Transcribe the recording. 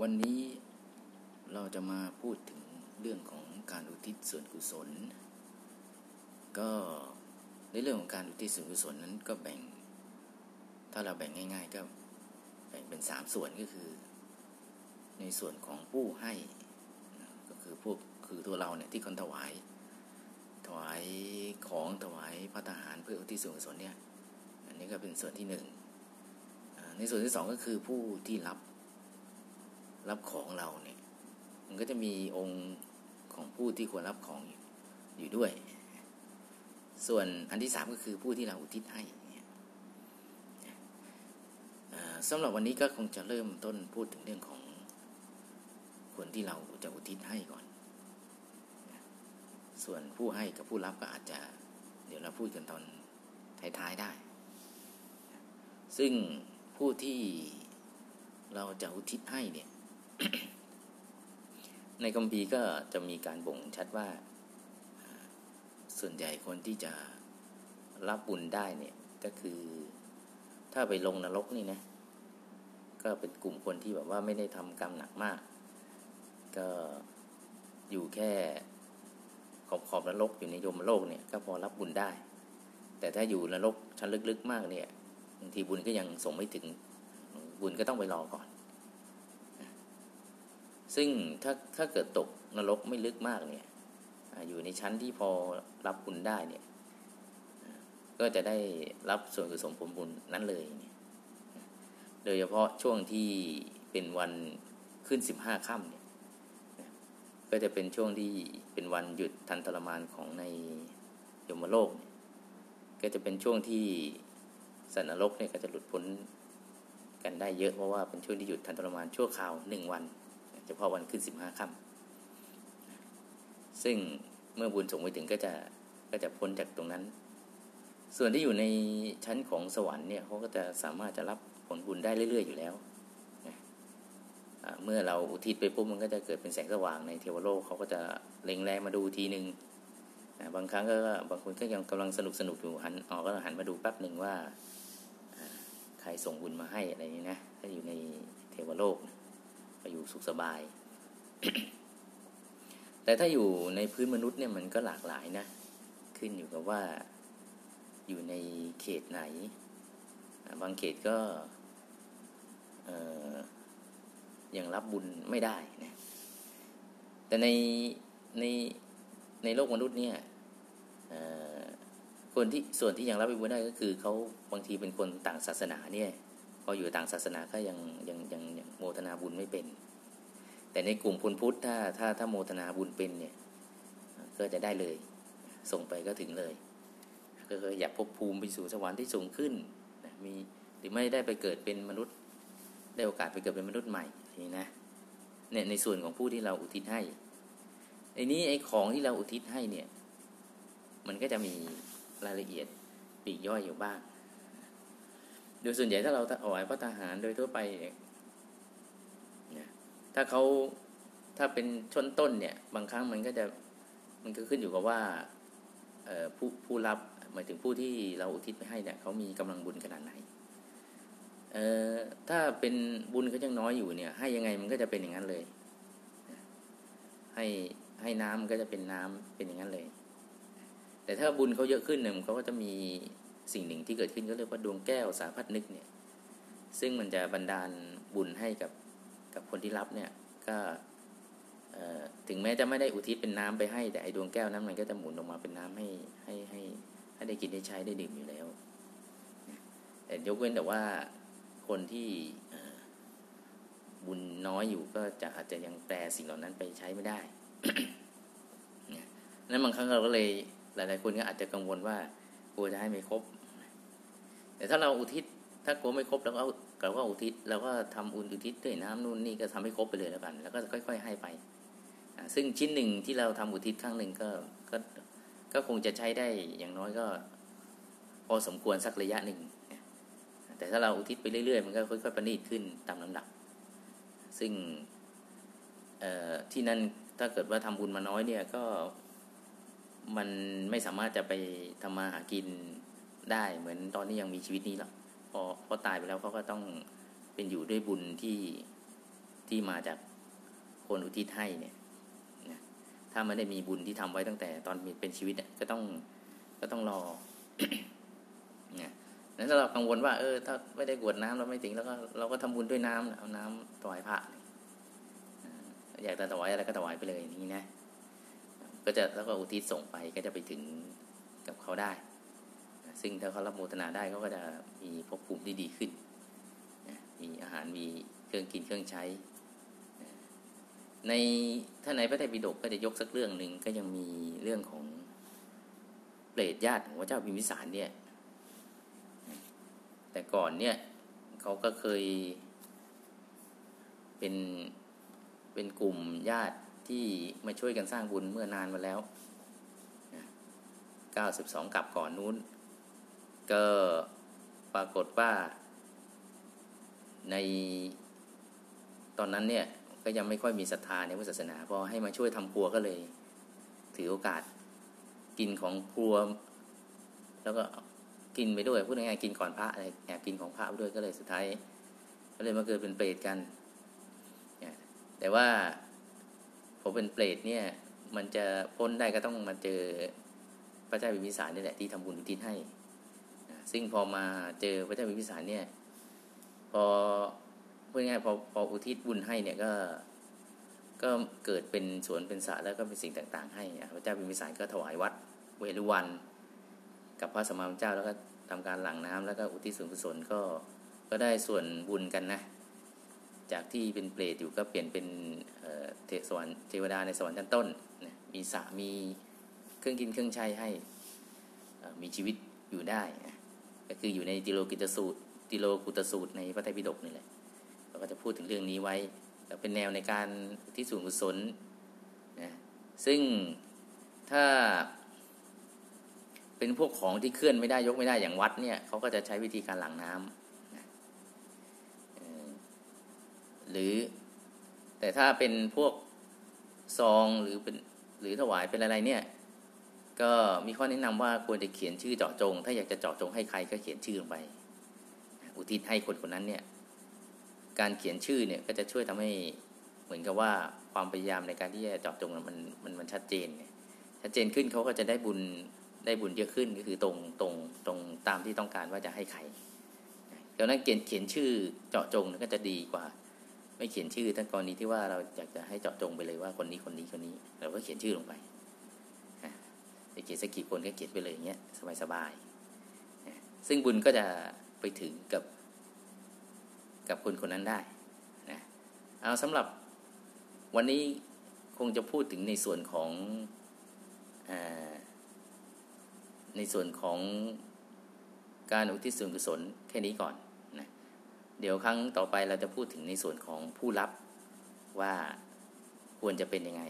วันนี้เราจะมาพูดถึงเรื่องของการอุทิศส่วนกุศล ก็ในเรื่องของการอุทิศส่วนกุศลนั้นก็แบ่ง ถ้าเราแบ่งง่าย ๆ ก็แบ่งเป็นสามส่วนก็คือ ในส่วนของผู้ให้ก็คือพวกคือตัวเราเนี่ยที่คนถวาย ถวายของถวายพระทหารเพื่ออุทิศส่วนกุศลเนี่ยอันนี้ก็เป็นส่วนที่หนึ่งในส่วนที่สองก็คือผู้ที่รับ รับของเราเนี่ย มันก็จะมีองค์ของผู้ที่ควรรับของอยู่ด้วย ส่วนอันที่สามก็คือผู้ที่เราอุทิศให้สำหรับวันนี้ก็คงจะเริ่มต้นพูดถึงเรื่องของคนที่เราจะอุทิศให้ก่อน ส่วนผู้ให้กับผู้รับก็อาจจะ เดี๋ยวเราพูดกันตอนท้ายๆได้ ซึ่งผู้ที่เราจะอุทิศให้เนี่ย ในคัมภีร์ก็จะมีการบ่งชัดว่า ส่วนใหญ่คนที่จะรับบุญได้เนี่ยก็คือ ถ้าไปลงนรกนี่นะ ก็เป็นกลุ่มคนที่แบบว่าไม่ได้ทำกรรมหนักมาก ก็อยู่แค่ขอบขอบนรกอยู่ในยมโลกเนี่ยก็พอรับบุญได้ แต่ถ้าอยู่นรกชั้นลึกๆมากเนี่ยบางทีบุญก็ยังส่งไม่ถึงบุญก็ต้องไปรอก่อน ซึ่งถ้าถ้าเกิดตกนรกไม่ลึกมากเนี่ยอยู่ในชั้นที่พอรับบุญได้เนี่ย ก็จะได้รับส่วนกุศลผลบุญนั้นเลยเนี่ยโดยเฉพาะช่วงที่เป็นวันขึ้นสิบห้าค่ำเนี่ยก็จะเป็นช่วงที่เป็นวันหยุดทันตรมานของในยมโลกเนี่ยก็จะเป็นช่วงที่สันนรกเนี่ยก็จะหลุดพ้นกันได้เยอะเพราะว่าเป็นช่วงที่หยุดทันตรมานชั่วคราวหนึ่งวัน เฉพาะวันขึ้นสิบห้าค่ำซึ่งเมื่อบุญส่งไปถึงก็จะก็จะพ้นจากตรงนั้น ส่วนที่อยู่ในชั้นของสวรรค์เนี่ยเขาก็จะสามารถจะรับผลบุญได้เรื่อย ๆ อยู่แล้วนะเมื่อเราอุทิศไปปุ๊บมันก็จะเกิดเป็นแสงสว่างในเทวโลกเขาก็จะเล็งแรงมาดูทีหนึ่งบางครั้งก็บางคนก็ยังกำลังสนุกสนุกอยู่หันออกก็หันมาดูแป๊บหนึ่งว่าใครส่งบุญมาให้อะไรนี้นะถ้าอยู่ในเทวโลกนะ ก็อยู่สุขสบาย แต่ถ้าอยู่ในพื้นมนุษย์เนี่ยมันก็หลากหลายนะ ขึ้นอยู่กับว่าอยู่ในเขตไหน บางเขตก็ยังรับบุญไม่ได้นะแต่ในในในโลกมนุษย์เนี่ยคนที่ส่วนที่ยังรับบุญได้ก็คือเขาบางทีเป็นคนต่างศาสนาเนี่ย ออยู่ต่างศาสนาก็ยังยังยังยังโมทนาบุญไม่เป็น แต่ในกลุ่มคนพุทธถ้าถ้าถ้าโมทนาบุญเป็นเนี่ยก็จะได้เลย ส่งไปก็ถึงเลย ก็คืออยากพบภูมิไปสู่สวรรค์ที่สูงขึ้นนะมีหรือไม่ได้ไปเกิดเป็นมนุษย์ได้โอกาสไปเกิดเป็นมนุษย์ใหม่นี่นะเนี่ยในส่วนของผู้ที่เราอุทิศให้ไอ้นี้ไอ้ของที่เราอุทิศให้เนี่ย มันก็จะมีรายละเอียดปีกย่อยอยู่บ้าง โดยส่วนใหญ่ถ้าเราถวายพระทหารโดยทั่วไปเนี่ยถ้าเขาถ้าเป็นชนต้นเนี่ย บางครั้งมันก็จะมันก็ขึ้นอยู่กับว่าผู้ผู้รับหมายถึงผู้ที่เราอุทิศไปให้เนี่ยเขามีกำลังบุญขนาดไหนเอ่อถ้าเป็นบุญเขายังน้อยอยู่เนี่ย ให้ยังไงมันก็จะเป็นอย่างนั้นเลยให้ให้น้ำก็จะเป็นน้ำเป็นอย่างนั้นเลย แต่ถ้าบุญเขาเยอะขึ้นเนี่ยเขาก็จะมี สิ่งหนึ่งที่เกิดขึ้นก็เรียกว่าดวงแก้วสาพัดนึกเนี่ย ซึ่งมันจะบันดาลบุญให้กับกับคนที่รับเนี่ยก็ถึงแม้จะไม่ได้อุทิศเป็นน้ำไปให้ แต่ไอดวงแก้วนั้นมันก็จะหมุนออกมาเป็นน้ำให้ให้ให้ให้ได้กินได้ใช้ได้ดื่มอยู่แล้วแต่ยกเว้นแต่ว่าคนที่บุญน้อยอยู่ก็จะอาจจะยังแปลสิ่งเหล่านั้นไปใช้ไม่ได้นั้นบางครั้งเราก็เลยหลาย ๆ คนก็อาจจะกังวลว่ากลัวจะให้ไม่ครบ แต่ถ้าเราอุทิศ ถ้ากลัวไม่ครบแล้วก็เราก็อุทิศเราก็ทำอุอุทิศด้วยน้ำนู่นนี่ก็ทำให้ครบไปเลยแล้วกัน แล้วก็ค่อย ๆ ให้ไปซึ่งชิ้นหนึ่งที่เราทำอุทิศครั้งหนึ่งก็ก็ก็คงจะใช้ได้อย่างน้อยก็พอสมควรสักระยะหนึ่ง แต่ถ้าเราอุทิศไปเรื่อยๆ มันก็ค่อยๆประณีตขึ้นตามลำดับ ซึ่งที่นั่นถ้าเกิดว่าทำบุญมาน้อยเนี่ยก็มันไม่สามารถจะไปทำมาหากิน ได้เหมือนตอนนี้ยังมีชีวิตนี้หรอกพอพอตายไปแล้วเขาก็ต้องเป็นอยู่ด้วยบุญที่ที่มาจากคนอุทิศให้เนี่ยนะถ้าไม่ได้มีบุญที่ทำไว้ตั้งแต่ตอนมีเป็นชีวิตก็ต้องก็ต้องรอเนี่ยนั้นถ้าเรากังวลว่า เออ ถ้าไม่ได้กวดน้ำเราไม่ถึงแล้วก็เราก็ทำบุญด้วยน้ำเอาน้ำถวายพระอยากจะถวายอะไรก็ถวายไปเลยนี่นะ ก็จะแล้วก็อุทิศส่งไปก็จะไปถึงกับเขาได้ ซึ่งถ้าเขารับโมทนาได้เขาก็จะมีภพภูมิที่ดีขึ้น มีอาหารมีเครื่องกินเครื่องใช้ ในถ้าในพระไตรปิฎกก็จะยกสักเรื่องหนึ่งก็ยังมีเรื่องของเปรตญาติของพระเจ้าพิมพิสารเนี่ย แต่ก่อนเนี่ยเขาก็เคยเป็นเป็นกลุ่มญาติที่มาช่วยกันสร้างบุญเมื่อนานมาแล้ว 92 กับก่อนนู้น ก็ปรากฏว่า ในตอนนั้นเนี่ยก็ยังไม่ค่อยมีศรัทธาในพุทธศาสนาพอให้มาช่วยทำครัวก็เลย ถือโอกาสกินของครัว แล้วก็กินไปด้วยพูดง่ายๆกินก่อนพระอะไรแอบกินของพระด้วยก็เลยสุดท้ายก็เลยมาเกิดเป็นเปรตกันแต่ว่าผมเป็นเปรตเนี่ย มันจะพ้นได้ก็ต้องมาเจอพระเจ้าพิมิสารนี่แหละที่ทำบุญทิศให้ ซึ่งพอมาเจอพระเจ้าพิมพิสารเนี่ย พอพูดง่ายพอพออุทิศบุญให้เนี่ยก็ก็เกิดเป็นสวนเป็นสระแล้วก็เป็นสิ่งต่าง ๆ ให้พระเจ้าพิมพิสารก็ถวายวัดเวรุวัน กับพระสมมาเจ้าแล้วก็ทำการหลั่งน้ำแล้วก็อุทิศส่วนกุศลก็ก็ได้ส่วนบุญกันนะ จากที่เป็นเปรตอยู่ก็เปลี่ยนเป็นเทสวรรค์เทวดาในสวรรค์ชั้นต้นนะมีสระมีเครื่องกินเครื่องใช้ให้มีชีวิตอยู่ได้นะ ก็คืออยู่ในติโลกิตสูตรติโลกุตสูตรในพระไตรปิฎกนี่แหละเราก็จะพูดถึงเรื่องนี้ไว้เป็นแนวในการที่ส่วนกุศลนะซึ่งถ้าเป็นพวกของที่เคลื่อนไม่ได้ยกไม่ได้อย่างวัดเนี่ยเขาก็จะใช้วิธีการหลังน้ำนะหรือแต่ถ้าเป็นพวกซองหรือเป็นหรือถวายเป็นอะไรเนี่ย ก็มีข้อแนะนำว่าควรจะเขียนชื่อเจาะจง ถ้าอยากจะเจาะจงให้ใครก็เขียนชื่อลงไป อุทิศให้คนคนนั้นเนี่ย การเขียนชื่อเนี่ยก็จะช่วยทำให้เหมือนกับว่าความพยายามในการที่จะเจาะจงมันมันมันชัดเจนชัดเจนขึ้นเขาก็จะได้บุญได้บุญเยอะขึ้นก็คือตรงตรงตรงตามที่ต้องการว่าจะให้ใครดังนั้นเขียนเขียนชื่อเจาะจงก็จะดีกว่า ไม่เขียนชื่อทั้งกรณีที่ว่าเราอยากจะให้เจาะจงไปเลยว่าคนนี้คนนี้คนนี้ เราก็เขียนชื่อลงไป เขียนสักกี่คนก็เขียนไปเลยอย่างเงี้ยสบายๆซึ่งบุญก็จะไปถึงกับกับคนคนนั้นได้นะเอาสำหรับวันนี้คงจะพูดถึงในส่วนของอในส่วนของการอุทิศส่วนกุศลแค่นี้ก่อนนะเดี๋ยวครั้งต่อไปเราจะพูดถึงในส่วนของผู้รับว่าควรจะเป็นยังไง